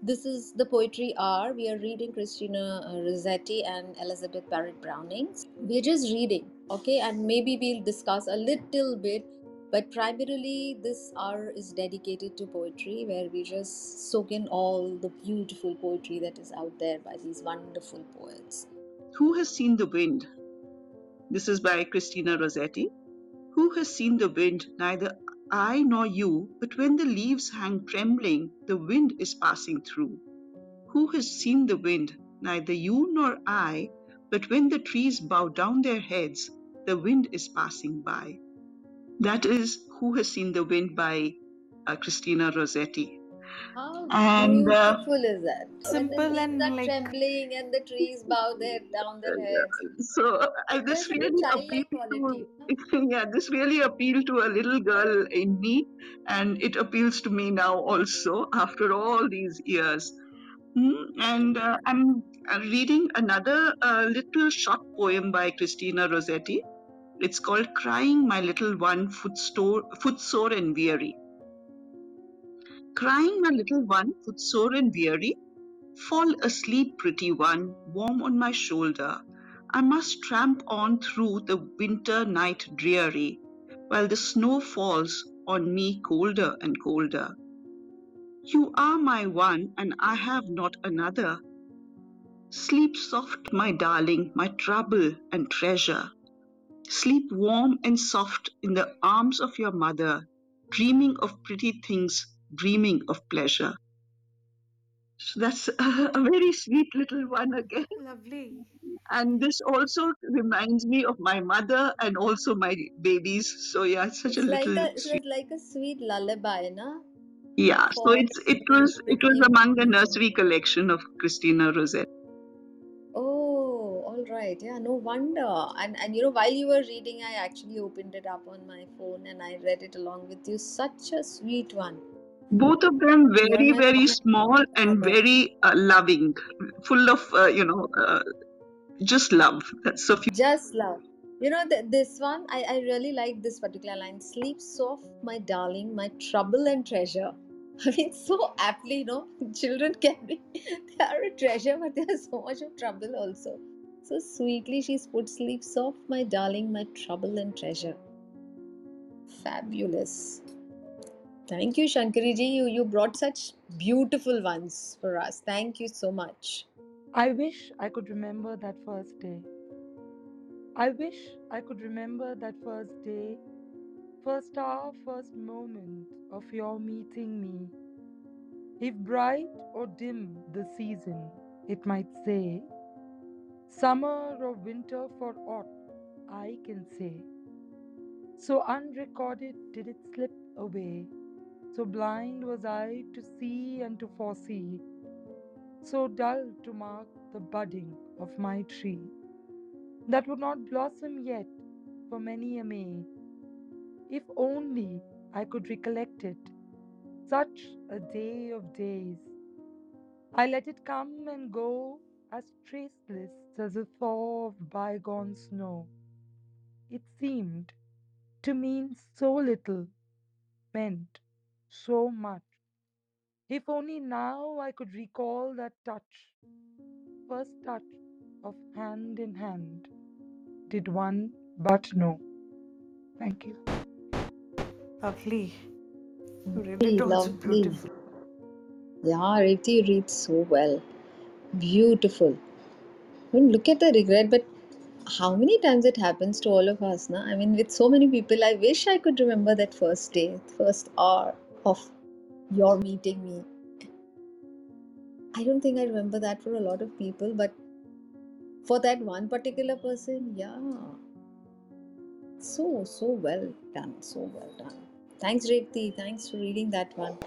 This is the Poetry Hour. We are reading Christina uh, Rossetti and Elizabeth Barrett Browning. We're just reading, okay? And maybe we'll discuss a little bit, but primarily this hour is dedicated to poetry, where we just soak in all the beautiful poetry that is out there by these wonderful poets. Who has seen the wind? This is by Christina Rossetti. Who has seen the wind? Neither I nor you, but when the leaves hang trembling, the wind is passing through. Who has seen the wind? Neither you nor I, but when the trees bow down their heads, the wind is passing by. That is Who Has Seen the Wind by uh, Christina Rossetti. How And uh, beautiful is that? Simple the and leaves are like- trembling and the trees bow their down their heads. so uh, this There's really childlike appealed quality. to yeah this really appealed to a little girl in me and it appeals to me now also after all these years Hmm, and uh, i'm uh, reading another uh, little short poem by christina rossetti it's called crying my little one footsore, footsore and weary crying my little one footsore and weary fall asleep pretty one warm on my shoulder I must tramp on through the winter night dreary, while the snow falls on me colder and colder. You are my one, and I have not another. Sleep soft, my darling, my trouble and treasure. Sleep warm and soft in the arms of your mother, dreaming of pretty things, dreaming of pleasure. So that's a very sweet little one again. Lovely. And this also reminds me of my mother and also my babies. So yeah, it's such It's a like little a it's sweet. like a sweet lullaby, na? Yeah, so it's it was it was among the nursery collection of Christina Rossetti. Oh, all right. Yeah, no wonder. And and you know, while you were reading, I actually opened it up on my phone and I read it along with you. Such a sweet one. Both of them very very small and very uh, loving, full of uh, you know uh, just love. That's so few. Just love. You know, th- this one, I, I really like this particular line. Sleep soft, my darling, my trouble and treasure. I mean, so aptly, you know, children can be, they are a treasure, but they are so much of trouble also. So sweetly, she's put sleep soft, my darling, my trouble and treasure. Fabulous. Thank you, Shankariji. You, you brought such beautiful ones for us. Thank you so much. I wish I could remember that first day. I wish I could remember that first day, first hour, first moment of your meeting me. If bright or dim the season, it might say, summer or winter for aught I can say. So unrecorded did it slip away, so blind was I to see and to foresee, so dull to mark the budding of my tree that would not blossom yet for many a May. If only I could recollect it, such a day of days. I let it come and go as traceless as a thaw of bygone snow. It seemed to mean so little, meant so much. If only now I could recall that touch, first touch of hand in hand, did one but know. Thank you. Lovely. You read Lovely, also beautiful. Yeah, Riti reads so well. Beautiful. I mean, look at the regret, but how many times it happens to all of us, na? I mean, with so many people, I wish I could remember that first day, first hour of your meeting me. I don't think I remember that for a lot of people, but for that one particular person, yeah. So, so well done. So well done. Thanks, Revti. Thanks for reading that one.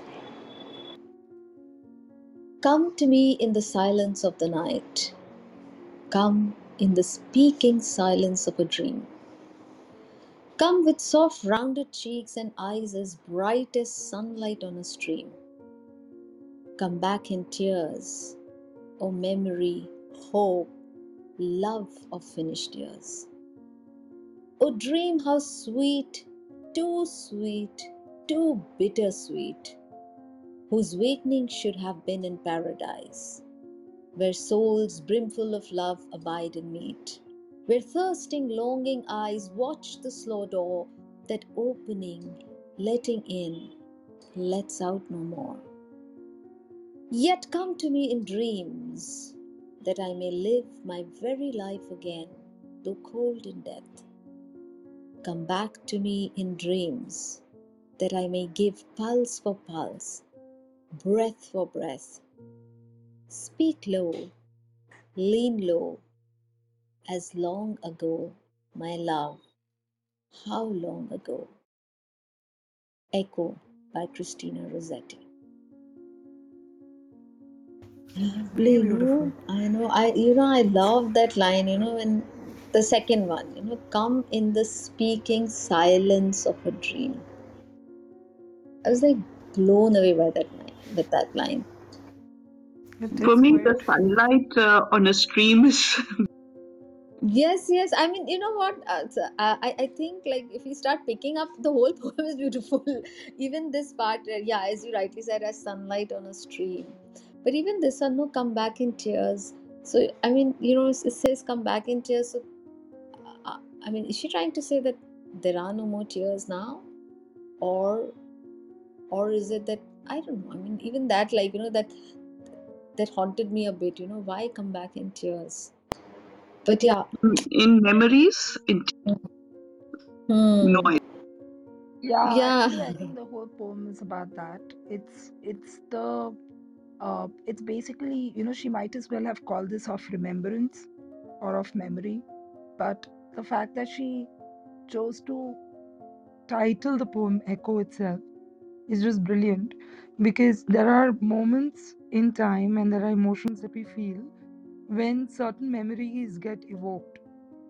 Come to me in the silence of the night. Come in the speaking silence of a dream. Come with soft rounded cheeks and eyes as bright as sunlight on a stream. Come back in tears, O memory, hope, love of finished years. O dream, how sweet, too sweet, too bittersweet. whose wakening should have been in paradise, where souls brimful of love abide and meet, where thirsting, longing eyes watch the slow door that opening, letting in, lets out no more. Yet come to me in dreams, that I may live my very life again, though cold in death. Come back to me in dreams, that I may give pulse for pulse, breath for breath. Speak low, lean low, as long ago, my love, how long ago? Echo by Christina Rossetti. Very You beautiful. know, I know, I you know, I love that line. You know, when the second one, you know, come in the speaking silence of a dream. I was like blown away by that line. With that line. For is me, the sunlight uh, on a stream is Yes, yes. I mean, you know what? Uh, uh, I I think like if we start picking up, the whole poem is beautiful. Even this part, uh, yeah, as you rightly said, as sunlight on a stream. But even this one, no, come back in tears. So I mean, you know, it says come back in tears. So uh, I mean, is she trying to say that there are no more tears now, or or is it that I don't know? I mean, even that, like you know, that that haunted me a bit. You know, why come back in tears? But yeah. in memories, in Hmm. noise. Yeah, Yeah. actually, I think the whole poem is about that. It's it's the uh, it's basically you know she might as well have called this of remembrance or of memory, but the fact that she chose to title the poem Echo itself is just brilliant because there are moments in time and there are emotions that we feel when certain memories get evoked.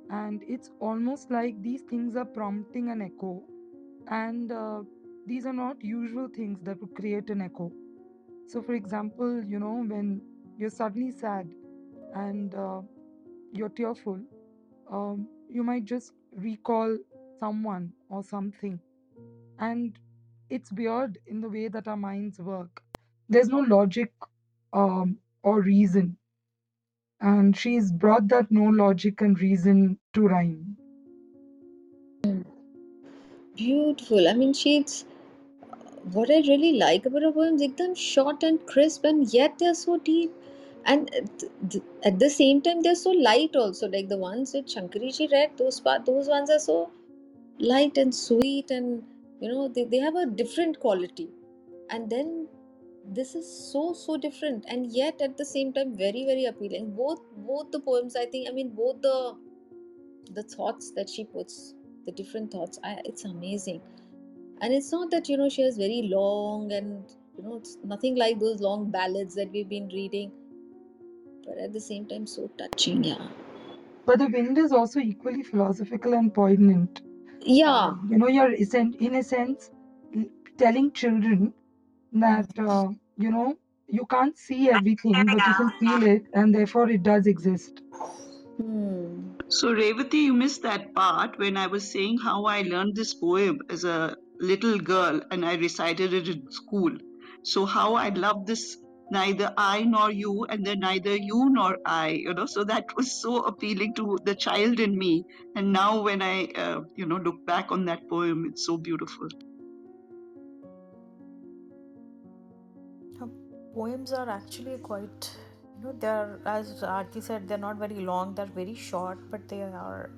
And it's almost like these things are prompting an echo. And uh, these are not usual things that would create an echo. So for example you know when you're suddenly sad and uh, you're tearful um, you might just recall someone or something. And it's weird in the way that our minds work. There's no logic um, or reason and she's brought that no logic and reason to rhyme Beautiful. I mean, she's what I really like about her poems. Ekdam short and crisp, and yet they're so deep. And uh, th- at the same time, they're so light also. Like the ones that Shankari ji read, those those ones are so light and sweet, and you know they, they have a different quality. And then this is so so different, and yet at the same time very very appealing. Both both the poems, I think. I mean, both the the thoughts that she puts, the different thoughts. I, it's amazing and it's not that you know she has very long and you know it's nothing like those long ballads that we've been reading but at the same time so touching yeah but the wind is also equally philosophical and poignant yeah you know you're in a sense telling children that uh, you know you can't see everything but you can feel it and therefore it does exist hmm. So, Revati, you missed that part when I was saying how I learned this poem as a little girl and I recited it in school. So, how I love this neither I nor you, and then neither you nor I, you know. So, that was so appealing to the child in me. And now, when I, uh, you know, look back on that poem, it's so beautiful. Poems are actually quite, you know, they're, as Aarti said, they're not very long, they're very short, but they are,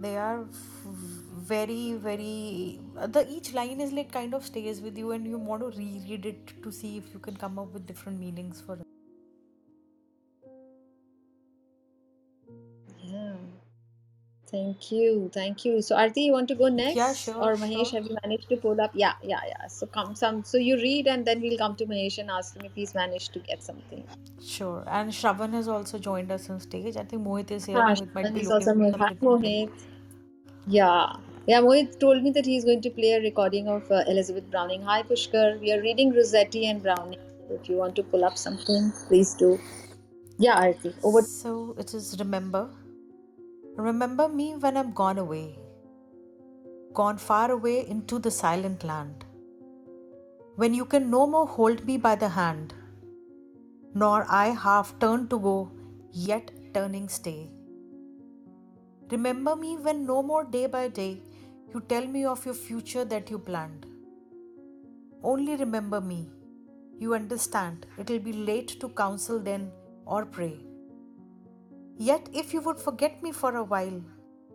they are very, very, the each line is like kind of stays with you and you want to reread it to see if you can come up with different meanings for it. Thank you thank you so arti you want to go next Yeah, sure, or mahesh sure. have you managed to pull up yeah yeah yeah so come some so you read and then we'll come to mahesh and ask him if he's managed to get something Sure. And Shravan has also joined us on stage. I think Mohit is here. Ah, Mohit might be also Mohit. Hi, something to play. Mohit. Yeah. Yeah, Mohit told me that he's going to play a recording of uh, Elizabeth Browning. Hi, Pushkar. We are reading Rossetti and Browning. If you want to pull up something, please do. Yeah, Arti, over. So it is remember. Remember me when I'm gone away. Gone far away into the silent land. when you can no more hold me by the hand, nor I half turn to go, yet turning stay. Remember me when no more day by day you tell me of your future that you planned. Only remember me. You understand, it'll be late to counsel then or pray. Yet if you would forget me for a while,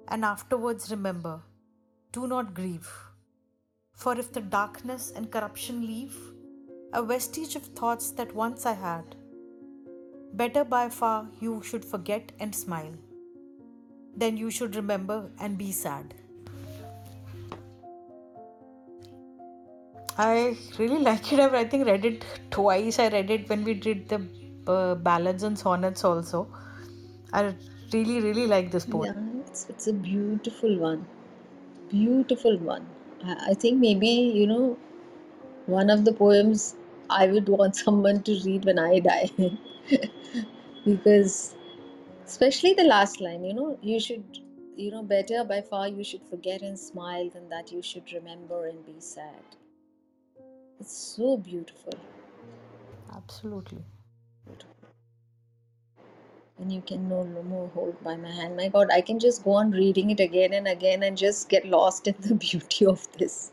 and afterwards remember, do not grieve. For if the darkness and corruption leave a vestige of thoughts that once I had, better by far you should forget and smile than you should remember and be sad. I really like it. I've I think read it twice. I read it when we did the uh, ballads and sonnets also. I really really like this poem. Yeah, it's, it's a beautiful one. Beautiful one. I, I think maybe, you know, one of the poems I would want someone to read when I die. because, especially the last line, you know, you should, you know, better by far you should forget and smile than that you should remember and be sad. It's so beautiful. Absolutely. And you can no more hold by my hand. My God, I can just go on reading it again and again and just get lost in the beauty of this.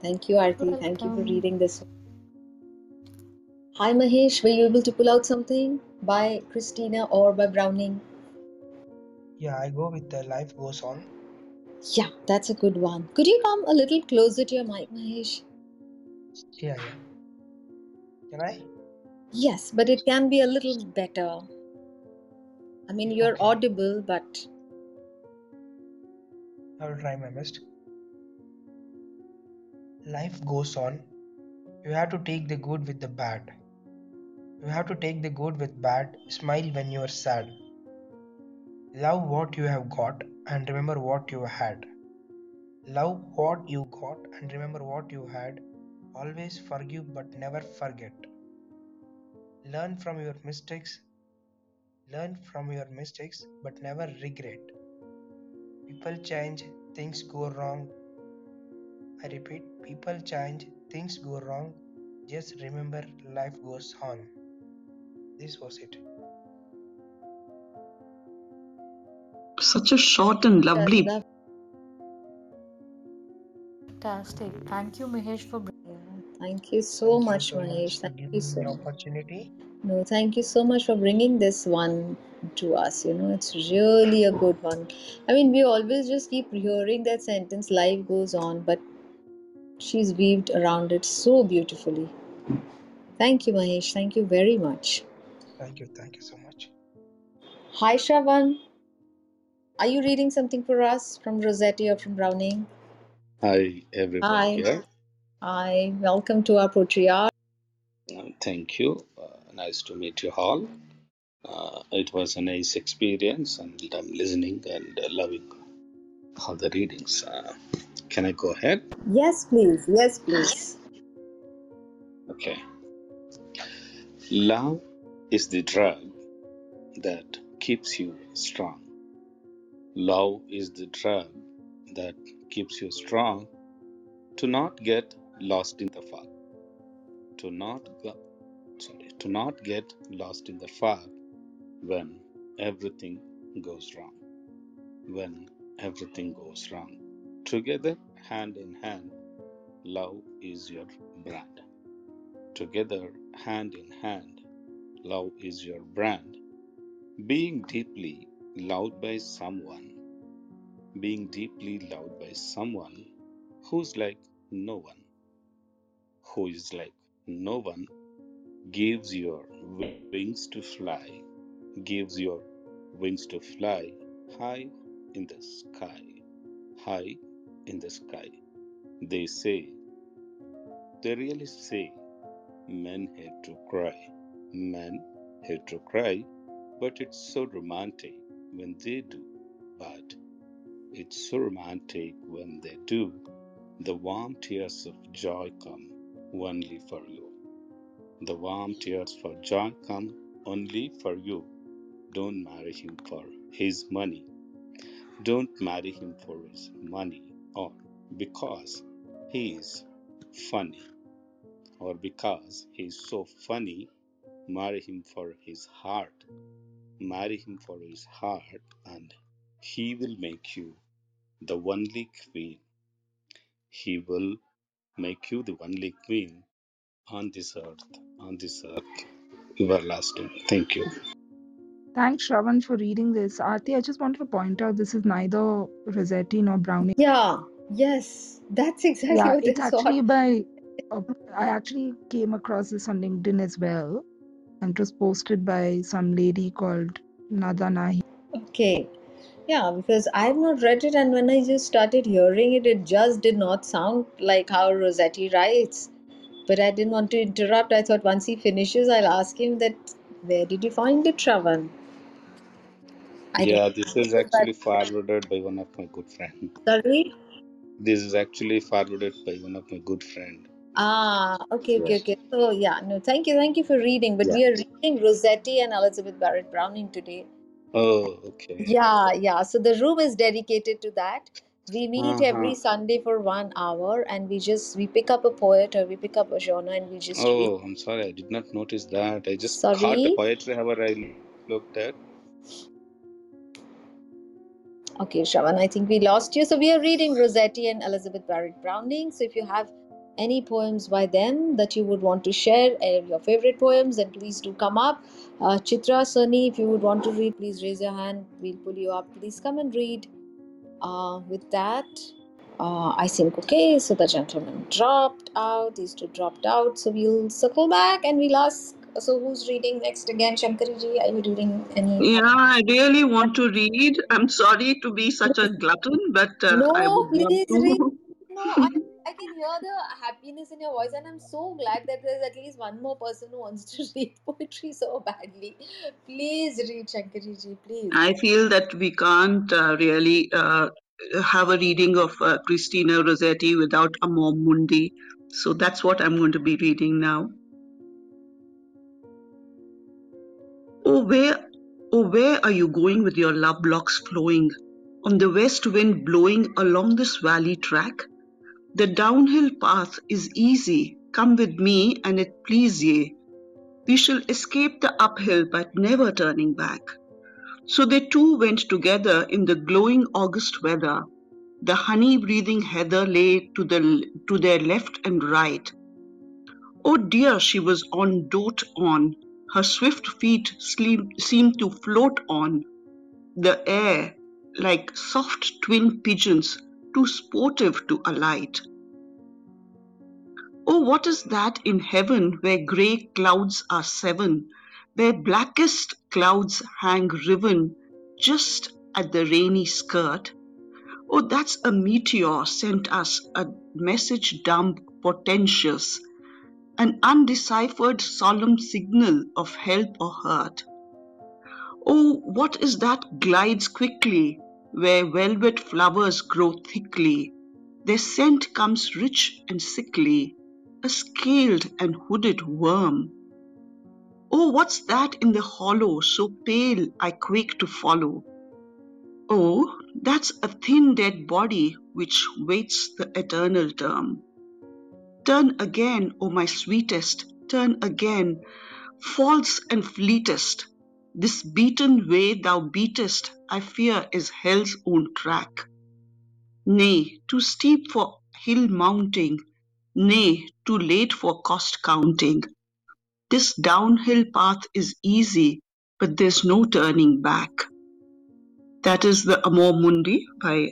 Thank you, Aarti. Thank you for reading this. Hi, Mahesh. Were you able to pull out something by Christina or by Browning? Yeah, I go with the life goes on. Yeah, that's a good one. Could you come a little closer to your mic, Mahesh? Yeah, yeah. Can I? Yes, but it can be a little better. I mean, you're Okay. audible, but I will try my best. Life goes on. You have to take the good with the bad. You have to take the good with bad. Smile when you are sad. Love what you have got and remember what you had. Love what you got and remember what you had. Always forgive but never forget. Learn from your mistakes. Learn from your mistakes but never regret. People change, things go wrong. I repeat, people change, things go wrong. Just remember life goes on. This was it. Such a short and lovely. Fantastic. Thank you, Mahesh, for bringing. Yeah, thank you so Thank you much, so much Mahesh. Thank you giving so the much. opportunity. No, thank you so much for bringing this one to us. You know, it's really a good one. I mean, we always just keep hearing that sentence, life goes on, but she's weaved around it so beautifully. Thank you, Mahesh. Thank you very much. Thank you, thank you so much. Hi, Shravan. Are you reading something for us from Rossetti or from Browning? Hi, everyone Hi. here. Hi. Welcome to our poetry hour. Uh, thank you. Uh, nice to meet you all. Uh, it was a nice experience, and I'm listening and loving all the readings. Uh, can I go ahead? Yes, please. Yes, please. Okay. Love is the drug that keeps you strong. Love is the drug that keeps you strong to not get lost in the fog. To not go, sorry, to not get lost in the fog when everything goes wrong. When everything goes wrong. Together, hand in hand, love is your brand. Together, hand in hand, love is your brand. Being deeply loved by someone, being deeply loved by someone who's like no one, who is like no one, gives your wings to fly, gives your wings to fly high in the sky, high in the sky. They say, they really say, men hate to cry. Men hate to cry, but it's so romantic when they do. But it's so romantic when they do. The warm tears of joy come only for you. The warm tears for joy come only for you. Don't marry him for his money. Don't marry him for his money or because he is funny, or because he's so funny, marry him for his heart. Marry him for his heart, and he will make you the only queen. He will make you the only queen on this earth, on this earth, everlasting. Thank you. Thanks, Shravan, for reading this. Aarti, I just wanted to point out this is neither Rossetti nor Browning. Yeah, yes, that's exactly Yeah, what it's I thought. actually by. Uh, I actually came across this on LinkedIn as well, and it was posted by some lady called Nada Nahi. Okay. Yeah, because I've not read it, and when I just started hearing it, it just did not sound like how Rossetti writes. But I didn't want to interrupt. I thought once he finishes, I'll ask him that where did you find it, Shravan? I Yeah, this is actually forwarded by one of my good friend. sorry. This is actually forwarded by one of my good friend. Ah, okay, okay, Yes. okay. So yeah, no, thank you, thank you for reading. But Yeah. we are reading Rossetti and Elizabeth Barrett Browning today. Oh, okay. Yeah, yeah. So the room is dedicated to that. We meet every Uh-huh. Sunday for one hour, and we just we pick up a poet or we pick up a genre and we just read. Oh, I'm sorry, I did not notice that. I just Sorry? caught a poetry, however, I looked at. Okay, Shravan, I think we lost you. So we are reading Rossetti and Elizabeth Barrett Browning. So if you have any poems by them that you would want to share, uh, your favorite poems, then please do come up. Uh, Chitra, Sunny, if you would want to read, please raise your hand. We'll pull you up. Please come and read. Uh, with that, uh, I think okay. So the gentleman dropped out. These two dropped out. So we'll circle back and we'll ask. So who's reading next again? Shankariji, are you reading any? Yeah, I really want to read. I'm sorry to be such a glutton, but uh, I No, please read. No, I, I can hear the happiness in your voice, and I'm so glad that there's at least one more person who wants to read poetry so badly. Please read, Shankariji, please. I feel that we can't uh, really uh, have a reading of uh, Christina Rossetti without Amor Mundi. So that's what I'm going to be reading now. Oh, where, oh, where are you going with your love locks flowing on the west wind blowing along this valley track? The downhill path is easy. Come with me, and it please ye. We shall escape the uphill, but never turning back. So they two went together in the glowing August weather. The honey breathing heather lay to, the, to their left and right. Oh dear, she was on dote on. Her swift feet seemed to float on the air like soft twin pigeons, too sportive to alight. Oh, what is that in heaven where grey clouds are seven, where blackest clouds hang riven just at the rainy skirt? Oh, that's a meteor sent us a message dumb, portentous, an undeciphered solemn signal of help or hurt. Oh, what is that glides quickly, where velvet flowers grow thickly? Their scent comes rich and sickly, a scaled and hooded worm. Oh, what's that in the hollow, so pale I quake to follow? Oh, that's a thin dead body which waits the eternal term. Turn again, O my sweetest, turn again, false and fleetest. This beaten way thou beatest, I fear, is hell's own track. Nay, too steep for hill mounting, nay, too late for cost counting. This downhill path is easy, but there's no turning back. That is the Amor Mundi by,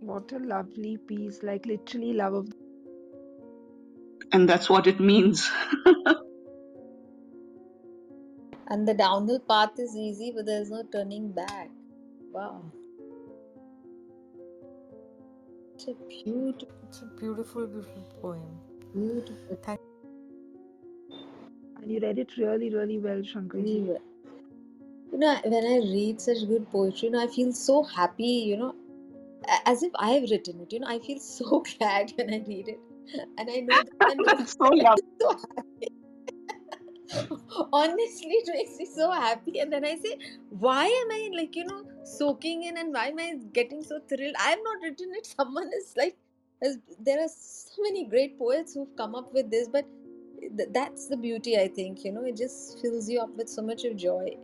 What a lovely piece, like literally love of and that's what it means. And the downhill path is easy, but there's no turning back. Wow. Hmm. It's a beautiful, It's a beautiful, beautiful poem. beautiful. Thank and you read it really, really well, Shankarji. Really well. You know, when I read such good poetry, you know, I feel so happy, you know, as if I have written it. You know, I feel so glad when I read it. And I know that so I'm lovely. so happy. Honestly, it makes me so happy. And then I say, why am I like, you know, soaking in and why am I getting so thrilled? I have not written it. Someone is like There are so many great poets who've come up with this, but th- that's the beauty, I think. You know, it just fills you up with so much of joy.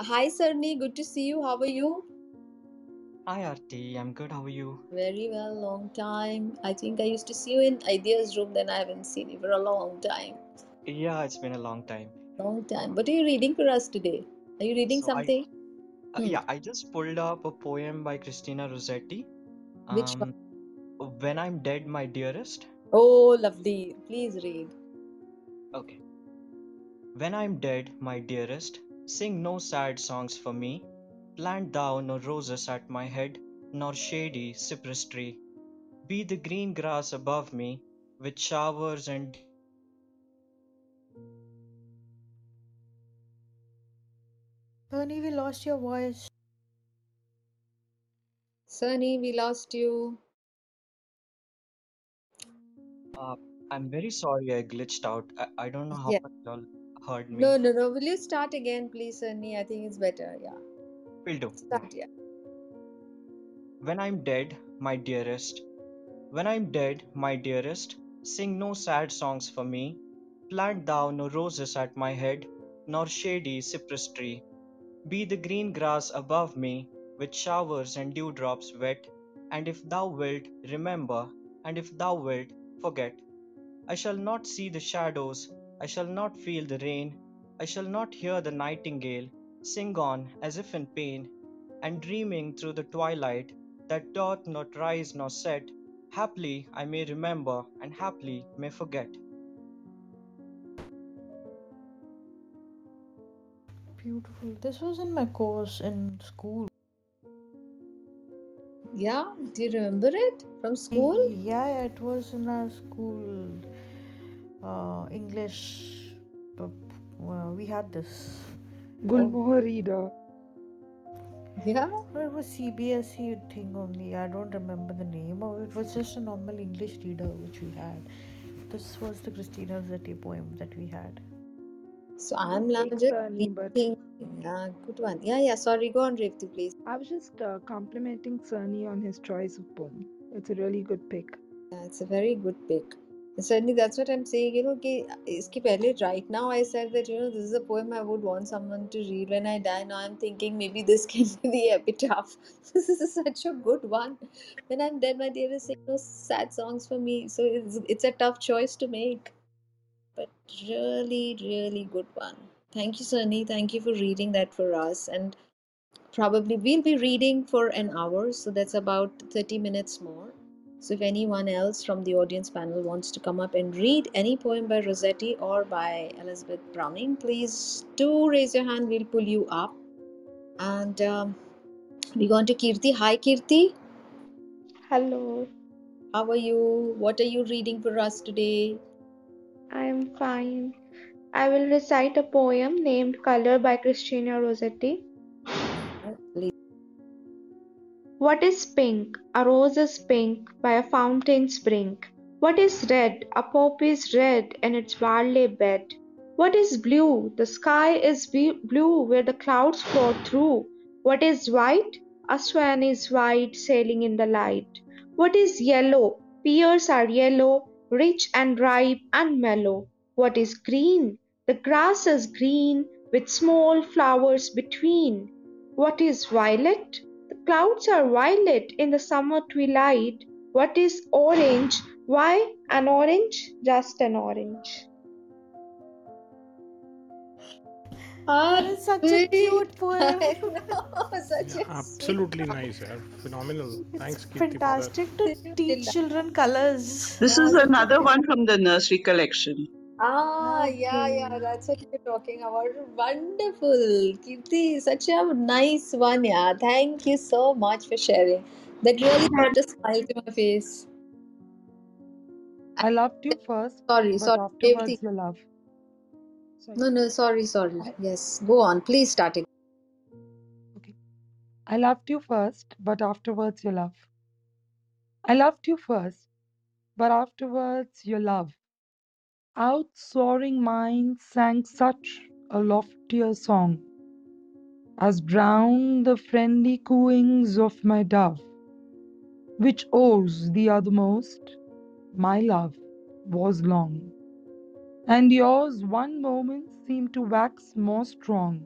Hi, Sarni. Good to see you. How are you? Hi Aarti, I'm good. How are you? Very well. Long time. I think I used to see you in Ideas Room, then I haven't seen you for a long time. Yeah, it's been a long time. Long time. What are you reading for us today? Are you reading So I, something? uh, Hmm. yeah, I just pulled up a poem by Christina Rossetti. Which one? Um, When I'm Dead, My Dearest. Oh, lovely. Please read. Okay. When I'm dead, my dearest, sing no sad songs for me. Plant thou no roses at my head, nor shady cypress tree. Be the green grass above me, with showers and Bernie, we lost your voice. Sunny, we lost you. uh, I'm very sorry I glitched out. I, I don't know how Yeah. much y'all heard me. No, no, no. Will you start again, please, Sunny? I think it's better. Yeah. Will do. Start, yeah. When I'm dead, my dearest, when I'm dead, my dearest, sing no sad songs for me. Plant thou no roses at my head, nor shady cypress tree. Be the green grass above me, with showers and dewdrops wet. And if thou wilt, remember, and if thou wilt, forget. I shall not see the shadows, I shall not feel the rain, I shall not hear the nightingale sing on as if in pain, and dreaming through the twilight that doth not rise nor set, haply I may remember and haply may forget. Beautiful. This was in my course in school. Yeah. Do you remember it from school? Yeah, yeah, it was in our school uh, English. uh, uh, we had this. Oh, Gulmohar reader. Yeah. no, it was CBSE thing only. I don't remember the name of it. It was just a normal English reader which we had. This was the Christina Rossetti poem that we had. So I'm now Take just Sunny, but reading. Yeah, good one. Yeah, yeah. Sorry, go on, Revati, please. I was just uh, complimenting Sunny on his choice of poem. It's a really good pick. Yeah, it's a very good pick. Certainly, that's what I'm saying. You know, कि इसके पहले right now I said that you know this is a poem I would want someone to read when I die. Now I'm thinking maybe this can be the epitaph. This is such a good one. When I'm dead, my dearest, sing no sad songs for me. So it's it's a tough choice to make, but really, really good one. Thank you, Sunny. Thank you for reading that for us. And probably we'll be reading for an hour, so that's about 30 minutes more. So if anyone else from the audience panel wants to come up and read any poem by Rossetti or by Elizabeth Browning, please do raise your hand. We'll pull you up. And um, we're going to Kirti. Hi, Kirti. Hello, How are you? What are you reading for us today? I am fine. I will recite a poem named Color by Christina Rossetti. What is pink? A rose is pink by a fountain's brink. What is red? A poppy is red in its barley bed. What is blue? The sky is blue where the clouds flow through. What is white? A swan is white sailing in the light. What is yellow? Pears are yellow, rich and ripe and mellow. What is green? The grass is green with small flowers between. What is violet? The clouds are violet in the summer twilight. What is orange? Why an orange? Just an orange. Ah, That is such a sweet. cute poem. Know, such a absolutely nice. Yeah. Phenomenal. Thanks, Kirti, for that. fantastic to teach children colors. This is another one from the nursery collection. Ah, yeah, yeah, that's what you're talking about. Wonderful. Kirti, such a nice one, yeah. Thank you so much for sharing. That really brought a smile to my face. I loved you first, Sorry, but sorry, afterwards Revati. your love. Sorry. No, no, sorry, sorry. I, Yes, go on. Please start it. okay. I loved you first, but afterwards your love. I loved you first, but afterwards your love. Out soaring mine sang such a loftier song as drowned the friendly cooings of my dove. which owes the othermost, my love was long. And yours one moment seemed to wax more strong.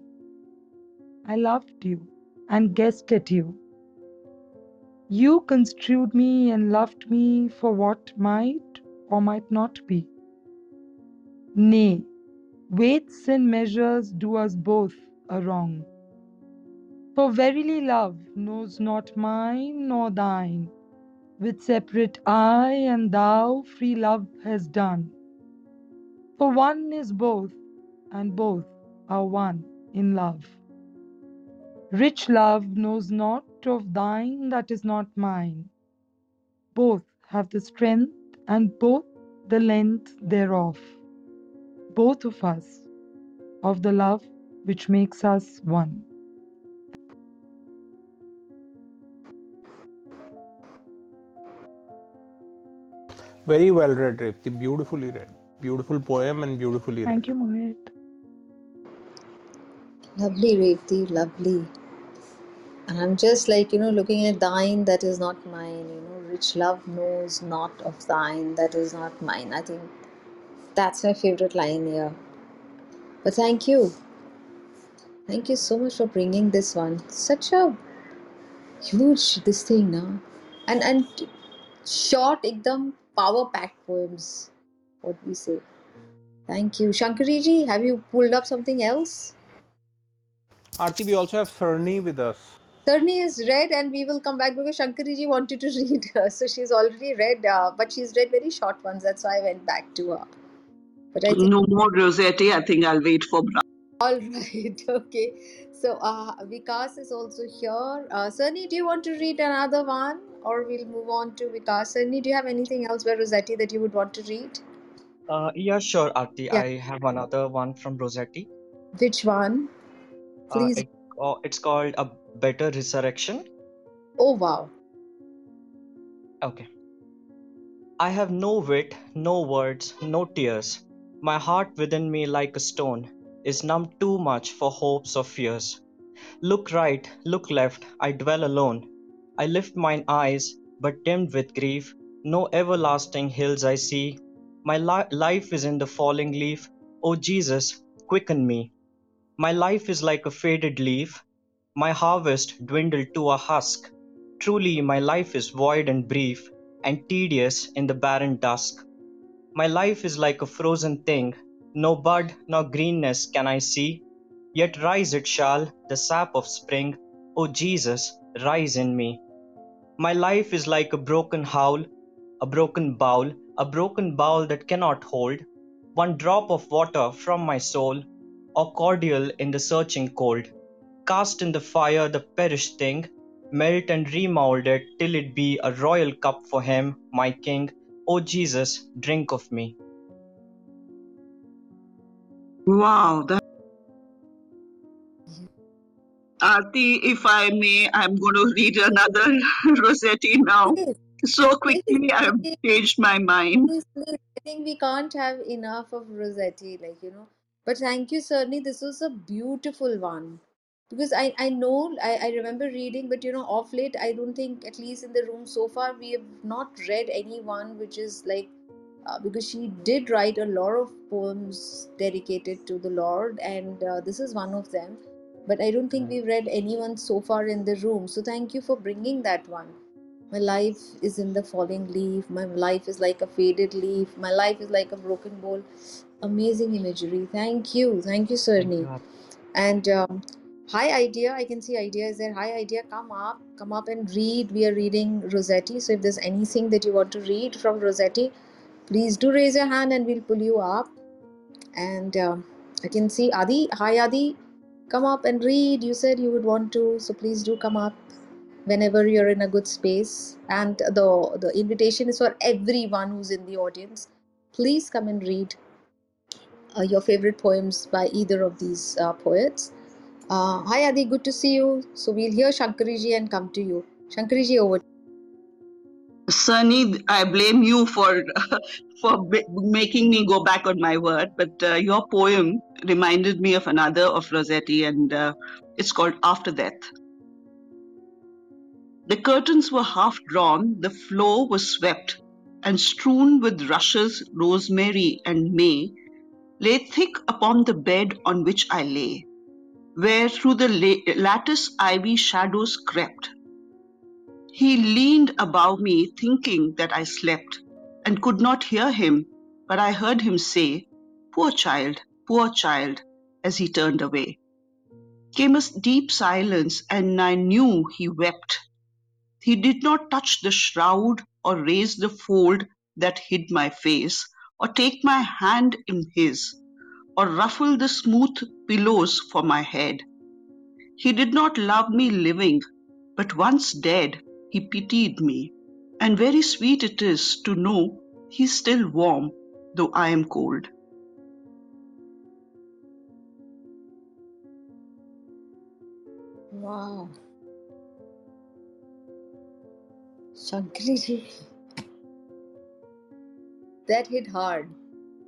I loved you and guessed at you. You construed me and loved me for what might or might not be. Nay, weights and measures do us both a wrong. For verily love knows not mine nor thine. With separate I and thou free love has done. For one is both, and both are one in love. Rich love knows not of thine that is not mine. Both have the strength and both the length thereof. Both of us of the love which makes us one. Very well read. Beautifully read. Beautiful poem and beautifully read. Thank you, Mohit. Lovely, Revti, lovely. And I'm just like, you know, looking at thine that is not mine, you know, rich love knows not of thine that is not mine. I think that's my favorite line here. But thank you. Thank you so much for bringing this one. Such a huge this thing now. And and short, ekdam power packed poems. What we say. Thank you. Shankariji, have you pulled up something else? Aarti, we also have Sarni with us. Sarni is read, and we will come back because Shankariji wanted to read her. So she's already read, uh, but she's read very short ones. That's why I went back to her. But I think No more Rossetti. I think I'll wait for Brown. all right, okay. So uh, Vikas is also here. Uh, Sarni, do you want to read another one, or we'll move on to Vikas? Sarni, do you have anything else by Rossetti that you would want to read? Uh, yeah, sure, Aarti. Yeah. I have another one from Rossetti. Which one? Uh, Please. it, uh, it's called A Better Resurrection. Oh wow. Okay. I have no wit, no words, no tears. My heart within me, like a stone, is numb too much for hopes or fears. Look right, look left, I dwell alone. I lift mine eyes, but dimmed with grief. No everlasting hills I see. My li- life is in the falling leaf. O Jesus, quicken me. My life is like a faded leaf. My harvest dwindled to a husk. Truly, my life is void and brief, and tedious in the barren dusk. My life is like a frozen thing, no bud nor greenness can I see. Yet rise it shall, the sap of spring. O Jesus, rise in me. My life is like a broken howl, a broken bowl, a broken bowl that cannot hold one drop of water from my soul, or cordial in the searching cold. Cast in the fire the perished thing, melt and remould it till it be a royal cup for him, my king. O Jesus, drink of me. Wow, that. Aarti, if I may, I'm going to read another Rossetti now. Please, So quickly, I've changed my mind. please, please. I think we can't have enough of Rossetti, like you know. But thank you, Sarni. This was a beautiful one. Because I, I know I, I remember reading, but you know, off late, I don't think, at least in the room so far, we have not read any one which is like uh, because she did write a lot of poems dedicated to the Lord, and uh, this is one of them. But I don't think we've read anyone so far in the room. So thank you for bringing that one. My life is in the falling leaf. My life is like a faded leaf. My life is like a broken bowl. Amazing imagery. Thank you. Thank you, Thank Sarni. you, Aarti. And um, hi, idea. I can see idea is there. Hi, idea. Come up. Come up and read. We are reading Rossetti. So if there's anything that you want to read from Rossetti, please do raise your hand and we'll pull you up. And um, I can see Adi. Hi, Adi. Come up and read. You said you would want to. So please do come up whenever you're in a good space. And the the invitation is for everyone who's in the audience. Please come and read uh, your favorite poems by either of these uh, poets. Uh, hi Adi, good to see you. So we'll hear Shankariji and come to you. Shankariji, over. Sunny, I blame you for for making me go back on my word. But uh, your poem reminded me of another of Rossetti, and uh, it's called After Death. The curtains were half drawn, the floor was swept, and strewn with rushes, rosemary, and may lay thick upon the bed on which I lay, where through the la- lattice ivy shadows crept. He leaned above me, thinking that I slept, and could not hear him, but I heard him say, Poor child, poor child, as he turned away. Came a deep silence, and I knew he wept. He did not touch the shroud or raise the fold that hid my face, or take my hand in his, or ruffle the smooth pillows for my head. He did not love me living, but once dead, he pitied me. And very sweet it is to know he's still warm, though I am cold. Wow. Shankariji. That hit hard.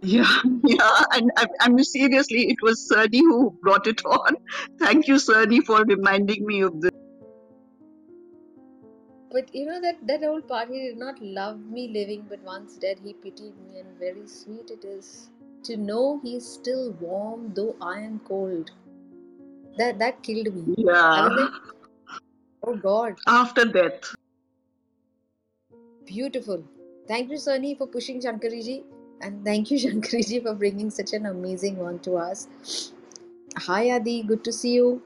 Yeah, yeah, and I, I mean seriously, it was Cerny who brought it on. Thank you, Cerny, for reminding me of this. But you know that that old part, he did not love me living, but once dead, he pitied me, and very sweet it is to know he's still warm, though I am cold. That that killed me. Yeah, like, oh God, after death. Beautiful. Thank you, Sunny, for pushing Shankariji, and thank you, Shankariji, for bringing such an amazing one to us. Hi, Adi. Good to see you.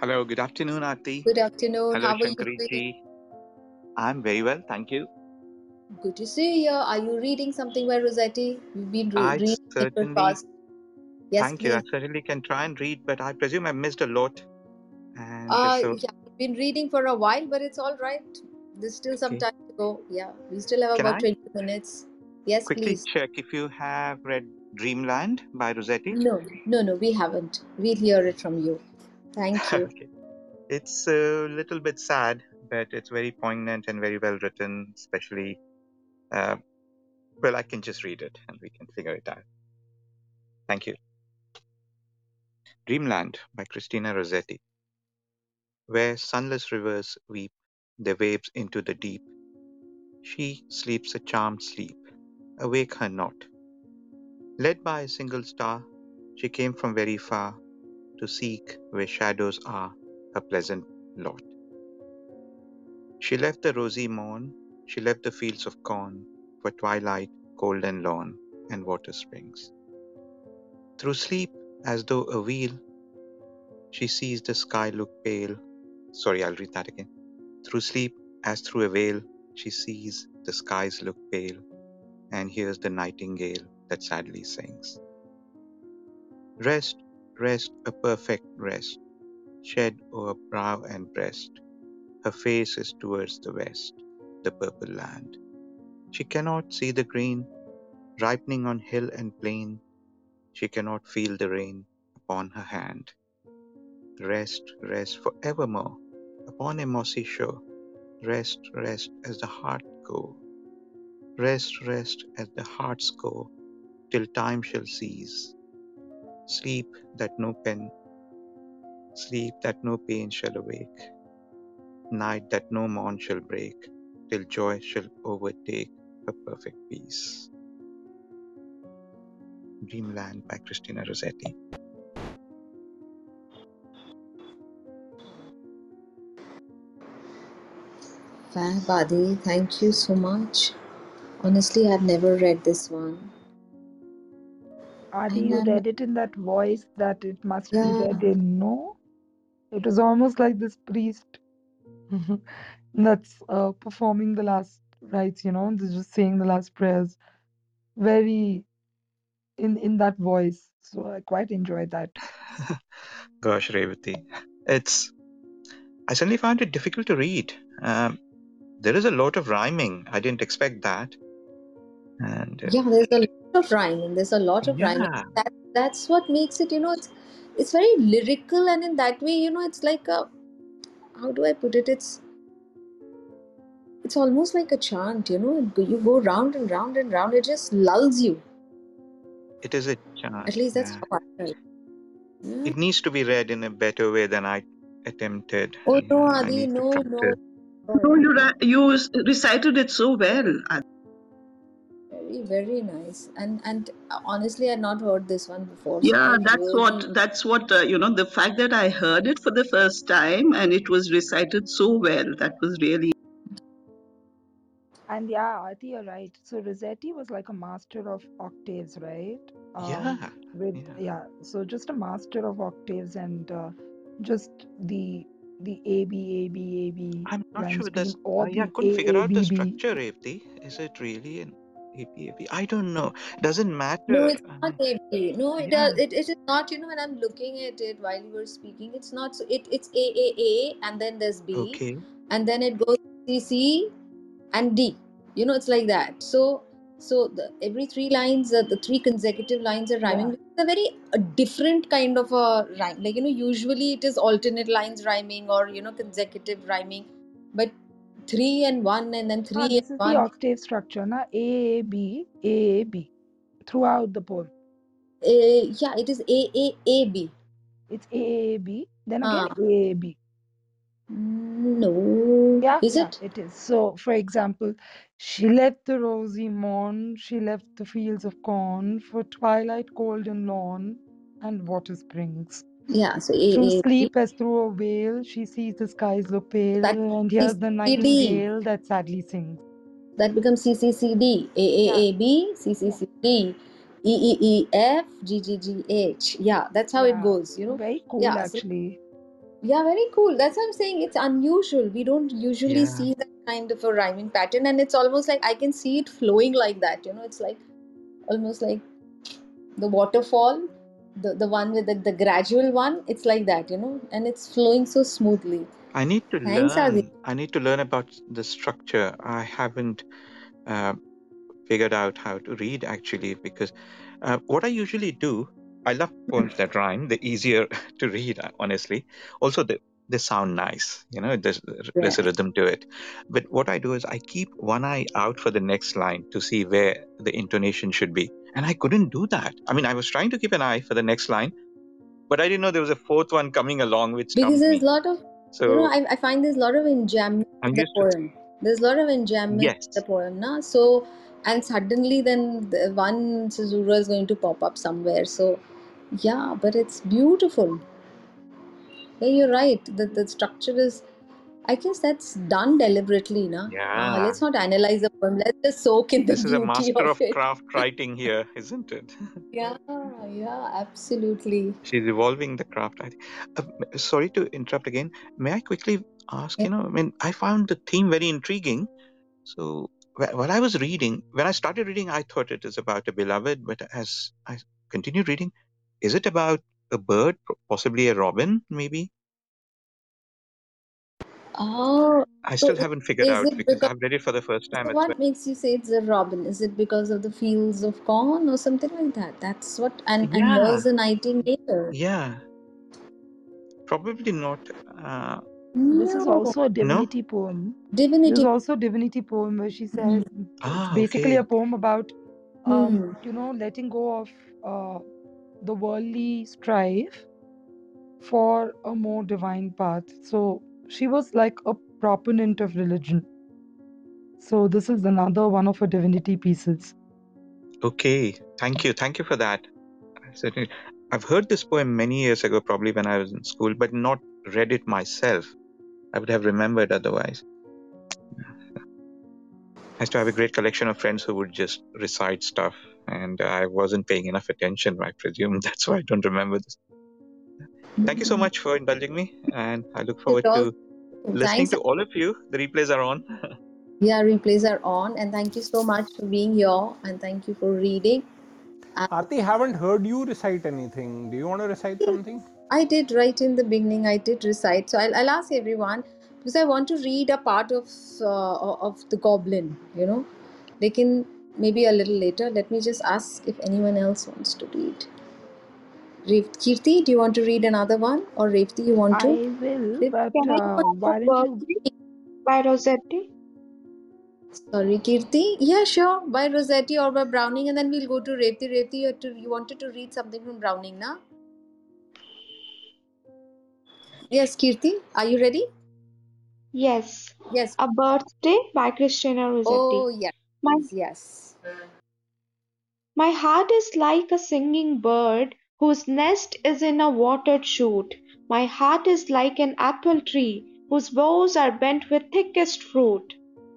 Hello, good afternoon, Aarti. Good afternoon. Hello, How are you Shankari. I'm very well, thank you. Good to see you. Are you reading something by Rossetti? You've been re- I reading certainly, past. Yes, thank you. I certainly can try and read, but I presume I missed a lot. And Uh, so, yeah, we've been reading for a while, but it's all right. There's still some okay. time to go. Yeah, we still have Can about I 20 minutes. Yes, quickly please. check if you have read Dreamland by Rossetti? No, no, no, we haven't. We'll hear it from you. Thank you. okay. It's a little bit sad, but it's very poignant and very well written, especially, uh, well, I can just read it and we can figure it out. Thank you. Dreamland by Christina Rossetti. Where sunless rivers weep their waves into the deep, she sleeps a charmed sleep. Awake her not. Led by a single star, she came from very far to seek where shadows are her pleasant lot. She left the rosy morn, she left the fields of corn for twilight, cold and lawn, and water springs. Through sleep, as though a wheel, she sees the sky look pale. Sorry, I'll read that again. Through sleep, as through a veil, she sees the skies look pale and hears the nightingale that sadly sings. Rest, rest, a perfect rest, shed o'er brow and breast. Her face is towards the west, the purple land. She cannot see the green ripening on hill and plain. She cannot feel the rain upon her hand. Rest, rest for evermore upon a mossy shore. Rest, rest as the heart go. Rest, rest as the hearts go, till time shall cease. Sleep that no pen, sleep that no pain shall awake. Night that no morn shall break, till joy shall overtake her perfect peace. Dreamland by Christina Rossetti. Fab Adi, thank you so much. Honestly, I've never read this one. Adi, you read it in that voice that it must be yeah, read in, no? It was almost like this priest that's uh, performing the last rites, you know, just saying the last prayers, very in in that voice. So I quite enjoyed that. Gosh, Revati. It's, I suddenly found it difficult to read. Um, there is a lot of rhyming. I didn't expect that. And uh, yeah, there's a lot of rhyming. There's a lot of rhyming. That that's what makes it, you know, it's it's very lyrical, and in that way, you know, it's like a how do I put it? It's it's almost like a chant, you know. You go round and round and round. It just lulls you. it is a chant. At least that's Yeah. how I felt. Yeah. It needs to be read in a better way than I attempted. Oh no, Adi, no, no. Practice. No, you you recited it so well. Very, very nice. And and uh, honestly, I had not heard this one before. So Yeah, that's really, what that's what uh, you know. The fact that I heard it for the first time and it was recited so well, that was really And yeah, I think you're right. So Rossetti was like a master of octaves, right? Yeah, Um, with yeah. yeah, so just a master of octaves and uh, just the the A B A B A B I'm not sure scheme that's. or Uh, yeah, the couldn't figure A A out the B B. structure, Repti. Is it really an ABAB? I don't know. Doesn't no, it's not mean, AB. No, it yeah. does. It, it is not. You know, when I'm looking at it while you were speaking, it's not. So it it's A A A, and then there's B, Okay. and then it goes C C and D. You know, it's like that. So so the every three lines, uh, the three consecutive lines are rhyming. Yeah, It's a very a different kind of a rhyme. Like you know, usually it is alternate lines rhyming or you know consecutive rhyming, but three and one and then ah, three and this is the octave structure, na A A B A A B throughout the poem. Uh, yeah, it is A A A B. It's A A B, then again Ah, A A B. no, Yeah, is yeah, it? it is. So, for example, she left the rosy morn, she left the fields of corn for twilight cold and lawn and water springs. Yeah, so A Through B. sleep as through a veil, she sees the skies look pale That and hears the nightingale that sadly sings. That becomes C C C D. A A Yeah, A B C C yeah, C D. E E E F G G G H. Yeah, that's how it goes. You know. Very cool, Yeah. So actually. Yeah, very cool. That's what I'm saying. It's unusual. We don't usually Yeah. see that kind of a rhyming pattern, and it's almost like I can see it flowing like that. You know, it's like almost like the waterfall the the one with the, the gradual one it's like that you know and it's flowing so smoothly I need to thanks Adi. learn. I need to learn about the structure. I haven't uh, figured out how to read actually because uh, what I usually do, I love poems that rhyme. They're easier to read, honestly. Also, they, they sound nice. You know, there's there's a rhythm to it. But what I do is I keep one eye out for the next line to see where the intonation should be, and I couldn't do that. I mean, I was trying to keep an eye for the next line, but I didn't know there was a fourth one coming along, which because there's a lot of you know So I, I find there's a lot of enjambment in the used to poem there's a lot of enjambment in the poem na? so and suddenly then the one caesura is going to pop up somewhere so yeah but it's beautiful yeah you're right the, the structure is I guess that's done deliberately, na? Uh, yeah. let's not analyze the poem. Let's just soak in the This is a master of of craft writing here, isn't it? Yeah, yeah, absolutely. She's evolving the craft. I, uh, sorry to interrupt again. May I quickly ask? Yeah. You know, I mean, I found the theme very intriguing. So wh- while I was reading, when I started reading, I thought it is about a beloved, but as I continued reading, is it about a bird, possibly a robin, maybe? Oh, I still is, haven't figured out because because I've read it for the first time so as well. what makes you say it's a robin? Is it because of the fields of corn or something like that? That's what and and Yeah, here's a nightingale. yeah, probably not. Uh, This is also a no? divinity poem. This divinity. is also a divinity poem where she says it's Ah, basically okay. a poem about um, Hmm. you know, letting go of uh, the worldly strife for a more divine path. So she was like a proponent of religion. So this is another one of her divinity pieces. Okay. Thank you. Thank you for that. Certainly. I've heard this poem many years ago, probably when I was in school, but not read it myself. I would have remembered otherwise. I used to have a great collection of friends who would just recite stuff, and I wasn't paying enough attention, I presume. That's why I don't remember this. Thank you so much for indulging me, and I look forward all to listening to all of you. The replays are on. Yeah, replays are on, and thank you so much for being here, and thank you for reading. And Aarti, haven't heard you recite anything. Do you want to recite something? I did right in the beginning. I did recite, so I'll, I'll ask everyone because I want to read a part of uh, of the Goblin. You know, they can maybe a little later. Let me just ask if anyone else wants to read. Rev- Kirti, do you want to read another one, or Revti, you want to? I will, Rev- but Can I uh, read why don't you? Berkeley by Rossetti? Sorry, Kirti. Yeah, sure. By Rossetti or by Browning, and then we'll go to Revti. Revti, you, to, you wanted to read something from Browning, na? Yes, Kirti, are you ready? Yes. Yes. A Birthday by Christina Rossetti. Oh, yes. My Yes. My heart is like a singing bird whose nest is in a watered shoot. My heart is like an apple tree whose boughs are bent with thickest fruit.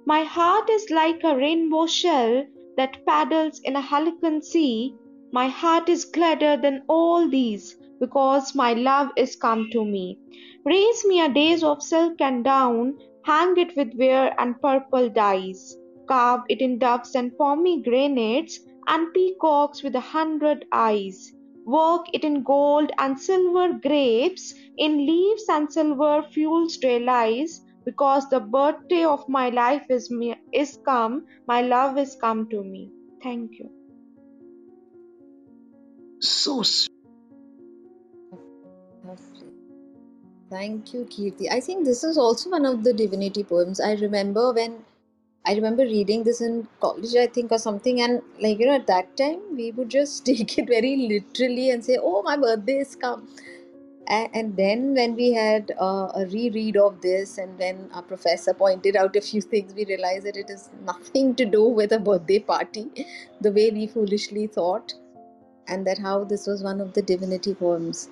My heart is like a rainbow shell that paddles in a halcyon sea. My heart is gladder than all these because my love is come to me. Raise me a days of silk and down, hang it with ware and purple dyes. Carve it in doves and pomegranates and peacocks with a hundred eyes. Work it in gold and silver grapes, in leaves and silver fleurs-de-lys, because the birthday of my life is me is come, my love is come to me. Thank you. So sweet. Thank you, Kirti. I think this is also one of the divinity poems. I remember when I remember reading this in college, I think, or something, and like you know, at that time we would just take it very literally and say, "Oh, my birthday is come." A- And then when we had uh, a reread of this, and then our professor pointed out a few things, we realized that it is nothing to do with a birthday party, the way we foolishly thought, and that how this was one of the divinity poems.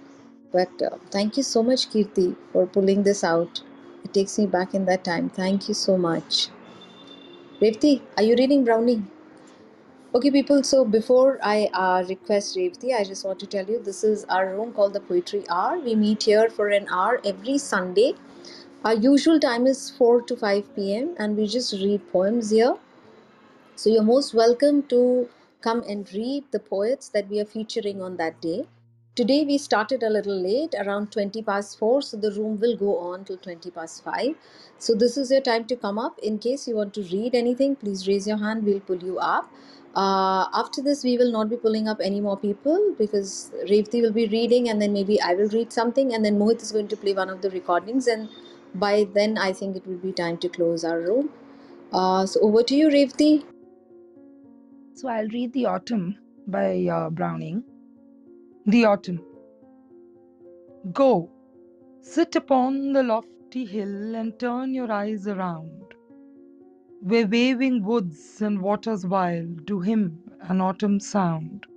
But uh, thank you so much, Kirti, for pulling this out. It takes me back in that time. Thank you so much. Revti, are you reading Browning? Okay, people, so before I uh, request Revti, I just want to tell you this is our room called the Poetry Hour. We meet here for an hour every Sunday. Our usual time is 4 to 5 p.m., and we just read poems here. So you're most welcome to come and read the poets that we are featuring on that day. Today we started a little late, around 20 past 4, so the room will go on till 20 past 5. So this is your time to come up. In case you want to read anything, please raise your hand, we'll pull you up. Uh, after this, we will not be pulling up any more people because Revti will be reading, and then maybe I will read something, and then Mohit is going to play one of the recordings, and by then I think it will be time to close our room. Uh, so over to you, Revti. So I'll read The Autumn by uh, Browning. The Autumn. Go, sit upon the lofty hill and turn your eyes around, where waving woods and waters wild do hymn an autumn sound.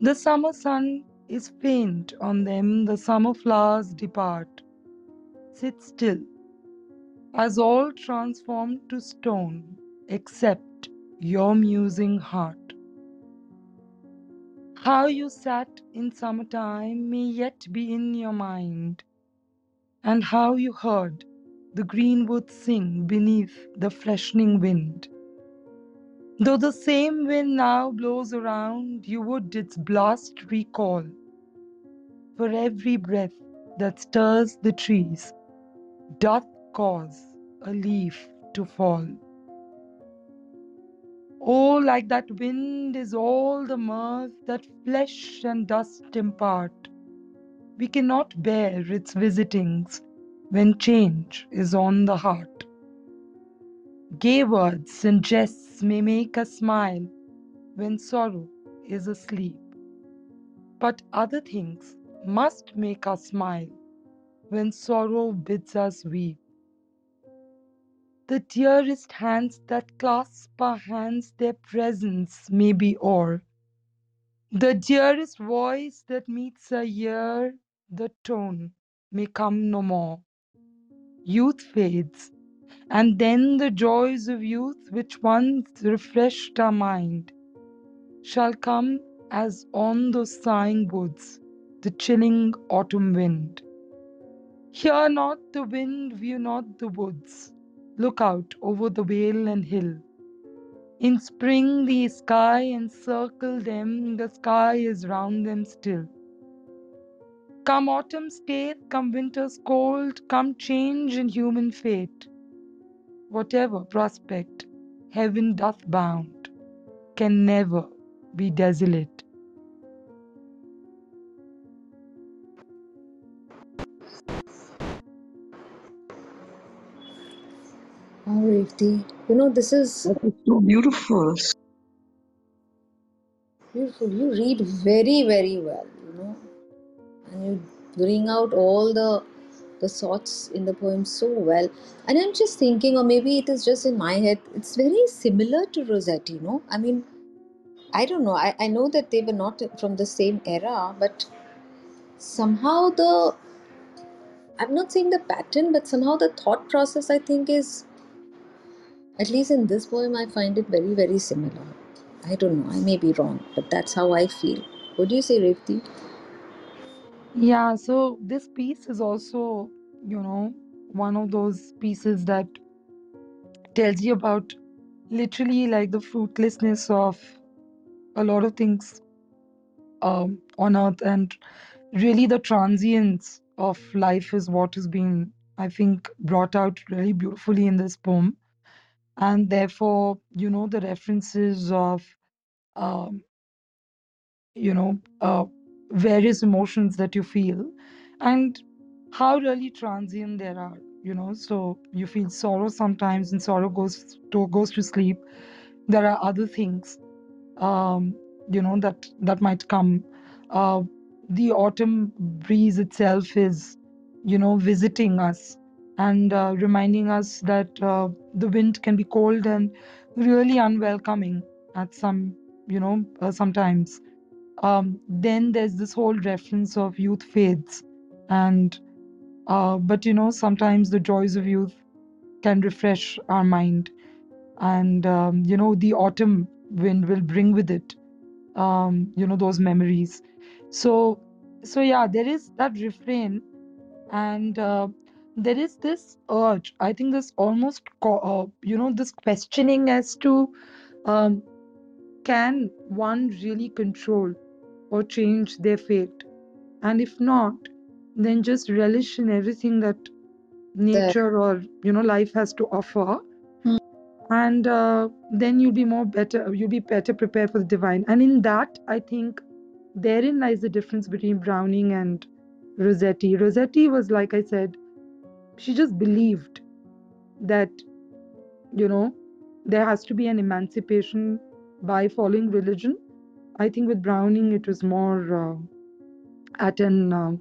The summer sun is faint on them, the summer flowers depart. Sit still, as all transformed to stone, except your musing heart. How you sat in summertime may yet be in your mind, and how you heard the greenwood sing beneath the freshening wind. Though the same wind now blows around, you would its blast recall. For every breath that stirs the trees doth cause a leaf to fall. Oh, like that wind is all the mirth that flesh and dust impart. We cannot bear its visitings when change is on the heart. Gay words and jests may make us smile when sorrow is asleep. But other things must make us smile when sorrow bids us weep. The dearest hands that clasp our hands, their presence may be o'er. The dearest voice that meets our ear, the tone may come no more. Youth fades, and then the joys of youth, which once refreshed our mind, shall come as on those sighing woods the chilling autumn wind. Hear not the wind, view not the woods, look out over the vale and hill. In spring the sky encircle them, the sky is round them still. Come autumn's death, come winter's cold, come change in human fate. Whatever prospect heaven doth bound can never be desolate. Revti. You know, this is That is so beautiful. beautiful. You read very, very well, you know. And you bring out all the the thoughts in the poem so well. And I'm just thinking, or maybe it is just in my head, it's very similar to Rossetti, know. I mean, I don't know. I, I know that they were not from the same era, but somehow the I'm not saying the pattern, but somehow the thought process I think is at least in this poem I find it very, very similar. I don't know, I may be wrong, but that's how I feel. What do you say, Revti? Yeah, so this piece is also, you know, one of those pieces that tells you about literally like the fruitlessness of a lot of things um, on earth and really the transience of life is what is being, I think, brought out really beautifully in this poem. And therefore, you know, the references of, um, you know, uh, various emotions that you feel and how really transient there are, you know. So you feel sorrow sometimes and sorrow goes to goes to sleep. There are other things um, you know that that might come. Uh, the autumn breeze itself is, you know, visiting us and uh, reminding us that uh, the wind can be cold and really unwelcoming at some, you know, uh, sometimes. Um, then there's this whole reference of youth fades, and uh, but you know, sometimes the joys of youth can refresh our mind, and um, you know, the autumn wind will bring with it um, you know those memories so so yeah there is that refrain and uh, there is this urge i think this almost uh, you know this questioning as to um, can one really control or change their fate? And if not then just relish in everything that nature or you know life has to offer. Hmm. and uh, then you'll be more better you'll be better prepared for the divine. And in that i think therein lies the difference between browning and rossetti. Rossetti was like i said she just believed that you know there has to be an emancipation by following religion i think with browning it was more uh, at an uh,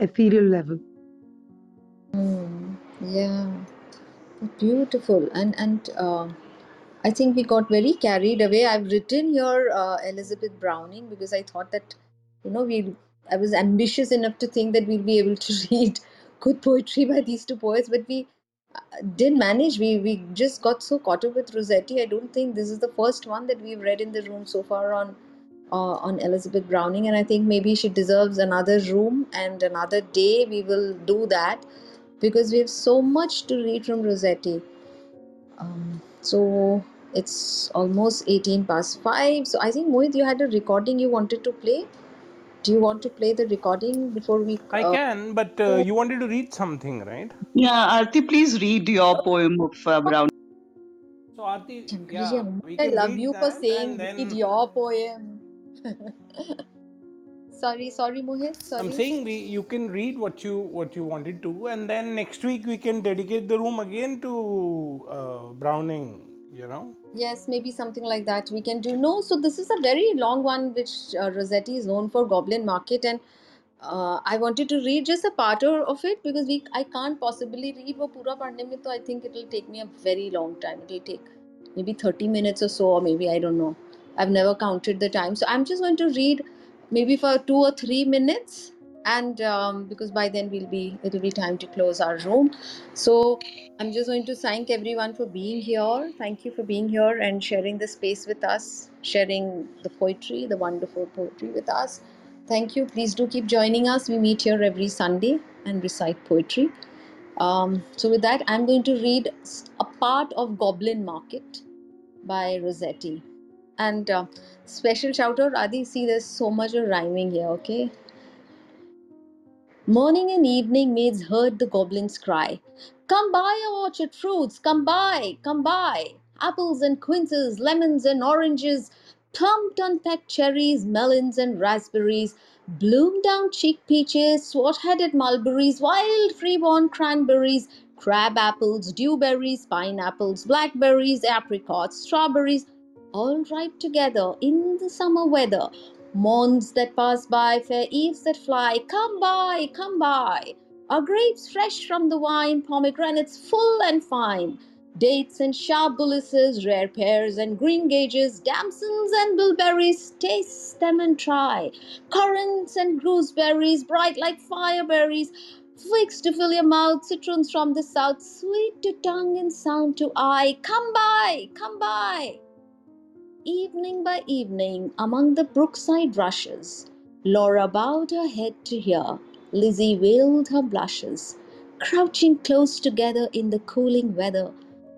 ethereal level Hmm. Yeah, beautiful. And and uh, I think we got very carried away. I've written here uh, Elizabeth Browning because I thought that, you know, we I was ambitious enough to think that we'll be able to read good poetry by these two poets, but we uh, didn't manage. We we just got so caught up with Rossetti. I don't think this is the first one that we've read in the room so far on uh, on Elizabeth Browning, and I think maybe she deserves another room and another day. We will do that because we have so much to read from Rossetti. Um, so it's almost 18 past 5. So I think, Mohit, you had a recording you wanted to play. Do you want to play the recording before we. I Uh, can, but uh, you wanted to read something, right? Yeah, Arti, please read your poem of uh, Brown. So, Aarti, Shankar yeah, I love you for saying and read your poem. sorry, sorry, Mohit. I'm saying we you can read what you what you wanted to, and then next week we can dedicate the room again to uh, Browning you know? Yes maybe something like that we can do. No so this is a very long one which uh, rossetti is known for goblin market and uh, i wanted to read just a part of it because we i can't possibly read wo pura padne mein to i think it will take me a very long time. It will take maybe 30 minutes or so or maybe i don't know. I've never counted the time. So i'm just going to read maybe for 2 or 3 minutes and um, because by then we'll be it'll be time to close our room. So I'm just going to thank everyone for being here. Thank you for being here and sharing the space with us, sharing the poetry, the wonderful poetry with us. Thank you. Please do keep joining us. We meet here every Sunday and recite poetry. Um, so, with that, I'm going to read a part of Goblin Market by Rossetti. And uh, special shout out, Adi. See, there's so much of rhyming here, okay? Morning and evening maids heard the goblins cry, Come buy our orchard fruits, come buy, come buy. Apples and quinces, lemons and oranges, plumped unpacked cherries, melons and raspberries, bloom down cheek peaches, swart headed mulberries, wild freeborn cranberries, crab apples, dewberries, pineapples, blackberries, apricots, strawberries, all ripe together in the summer weather Morns that pass by, fair eves that fly, come buy, come buy. Our grapes fresh from the vine, pomegranates full and fine, dates and sharp bullaces, rare pears and green gages, damsons and bilberries, taste them and try. Currants and gooseberries, bright like fireberries, figs to fill your mouth, citrons from the south, sweet to tongue and sound to eye. Come buy, come buy. Evening by evening, among the brookside rushes, Laura bowed her head to hear, Lizzie veiled her blushes, crouching close together in the cooling weather,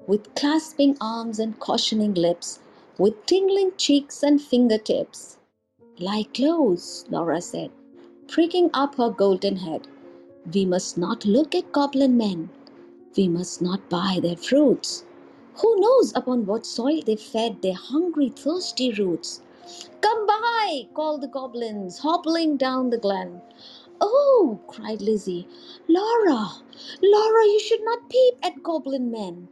with clasping arms and cautioning lips, with tingling cheeks and fingertips. Lie close, Laura said, pricking up her golden head. We must not look at goblin men. We must not buy their fruits. Who knows upon what soil they fed their hungry, thirsty roots? Come buy, called the goblins, hobbling down the glen. Oh, cried Lizzie, Laura, Laura, you should not peep at goblin men.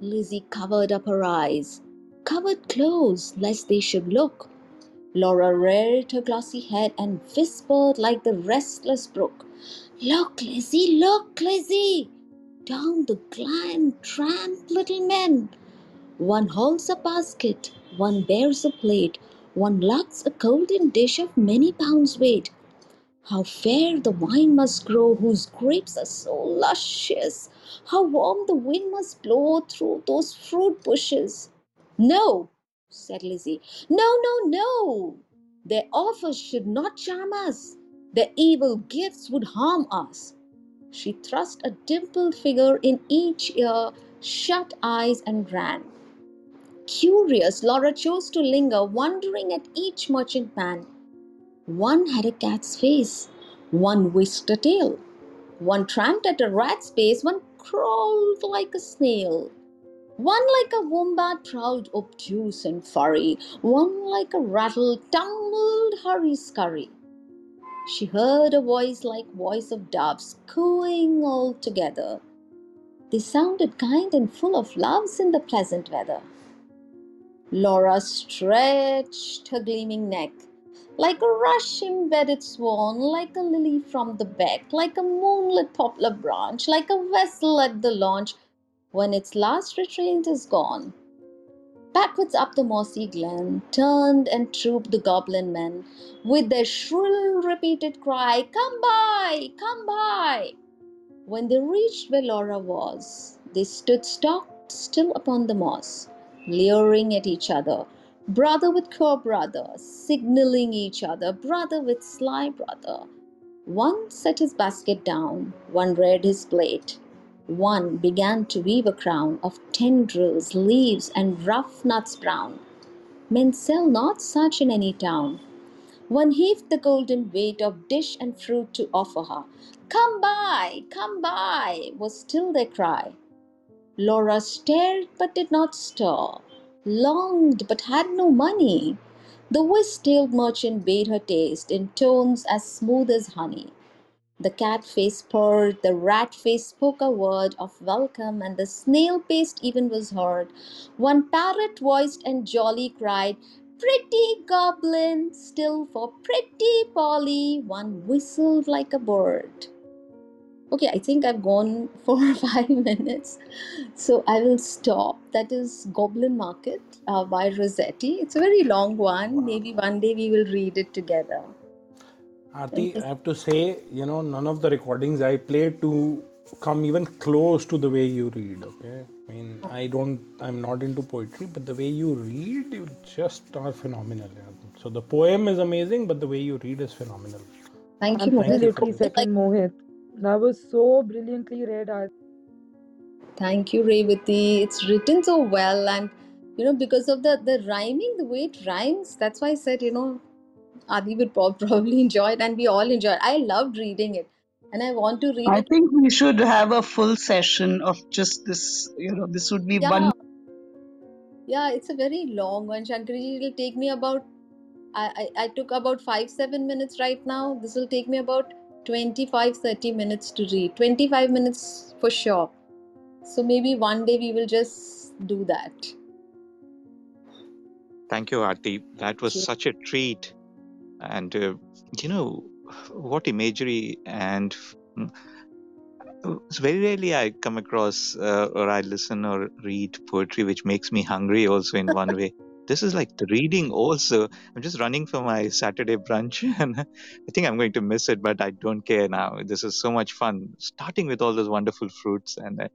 Lizzie covered up her eyes, covered close, lest they should look. Laura reared her glossy head and whispered like the restless brook. Look, Lizzie, look, Lizzie! Down the glen tramp little men. One holds a basket, one bears a plate, one lugs a golden dish of many pounds weight. How fair the wine must grow whose grapes are so luscious! How warm the wind must blow through those fruit bushes! No, said Lizzie. No, no, no! Their offers should not charm us. Their evil gifts would harm us. She thrust a dimpled figure in each ear, shut eyes, and ran. Curious, Laura chose to linger, wondering at each merchant man. One had a cat's face, one whisked a tail, one tramped at a rat's pace, one crawled like a snail. One like a wombat prowled obtuse and furry, one like a ratel tumbled hurry scurry. She heard a voice like voice of doves cooing all together. They sounded kind and full of loves in the pleasant weather. Laura stretched her gleaming neck, like a rush embedded swan, like a lily from the beck, like a moonlit poplar branch, like a vessel at the launch when its last restraint is gone. Backwards up the mossy glen turned and trooped the goblin men, with their shrill repeated cry, Come buy, come buy! When they reached where Laura was, they stood stock still upon the moss, leering at each other, brother with poor brother, signaling each other, brother with sly brother. One set his basket down, one read his plate, one began to weave a crown of tendrils, leaves, and rough nuts brown. Men sell not such in any town. One heaved the golden weight of dish and fruit to offer her. Come buy, come buy, was still their cry. Laura stared but did not stir, longed but had no money. The whist tailed merchant bade her taste in tones as smooth as honey. The cat face purred, the rat face spoke a word of welcome, and the snail paced even was heard. One parrot voiced and jolly cried, Pretty goblin, still for pretty Polly, one whistled like a bird. Okay, I think I've gone for five minutes, so I will stop. That is Goblin Market uh, by Rossetti. It's a very long one. Maybe one day we will read it together. Aarti, I have to say, you know, none of the recordings I played to come even close to the way you read. Okay, I mean, I don't, I'm not into poetry, but the way you read, you just are phenomenal. yeah. So the poem is amazing, but the way you read is phenomenal. Thank you, Thank you Mohit. for Absolutely, this. second Mohit. That was so brilliantly read. I Thank you, Revati. It's written so well, and you know, because of the the rhyming, the way it rhymes, that's why I said, you know, Adi would probably enjoy it, and we all enjoy it. I loved reading it, and I want to read I it. think we should have a full session of just this. You know, this would be Yeah, one. yeah, it's a very long one, Shankarji. It'll take me about. I, I I took about five seven minutes right now. This will take me about 25 30 minutes to read. 25 minutes for sure. So maybe one day we will just do that. Thank you, Aarti. That was such a treat. And uh, you know what imagery and mm, very rarely I come across uh, or I listen or read poetry which makes me hungry also in one way. This is like the reading also. I'm just running for my Saturday brunch and I think I'm going to miss it, but I don't care now. This is so much fun. Starting with all those wonderful fruits and uh,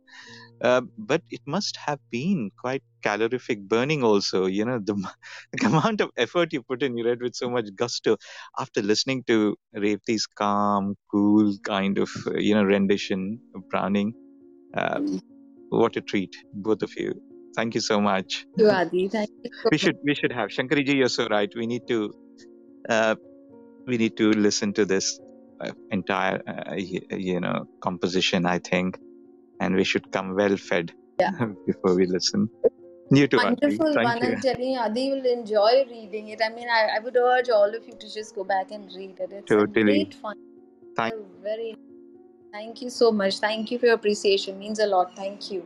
uh, but it must have been quite calorific burning also you know the, the amount of effort you put in you read with so much gusto after listening to Revti's calm cool kind of you know rendition of browning uh, what a treat both of you thank you so much you, Adi. Thank you so we should we should have shankariji you're so right we need to uh, we need to listen to this uh, entire uh, you know composition i think and we should come well fed Yeah. before we listen. You too. Wonderful Thank one. you. I'm telling you, Adi will enjoy reading it. I mean, I, I would urge all of you to just go back and read it. It's a Totally. great fun. Thank- Very. Thank you so much. Thank you for your appreciation. Means a lot. Thank you.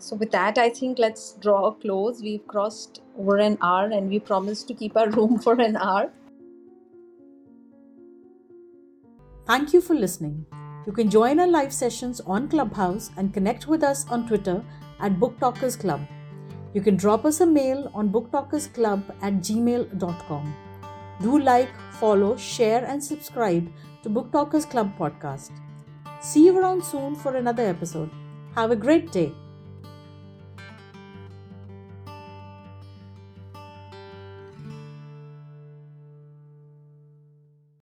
So with that, I think let's draw a close. We've crossed over an hour, and we promised to keep our room for an hour. Thank you for listening. You can join our live sessions on Clubhouse and connect with us on Twitter at Book Talkers Club. You can drop us a mail on booktalkersclub at gmail.com. Do like, follow, share, and subscribe to Book Talkers Club podcast. See you around soon for another episode. Have a great day.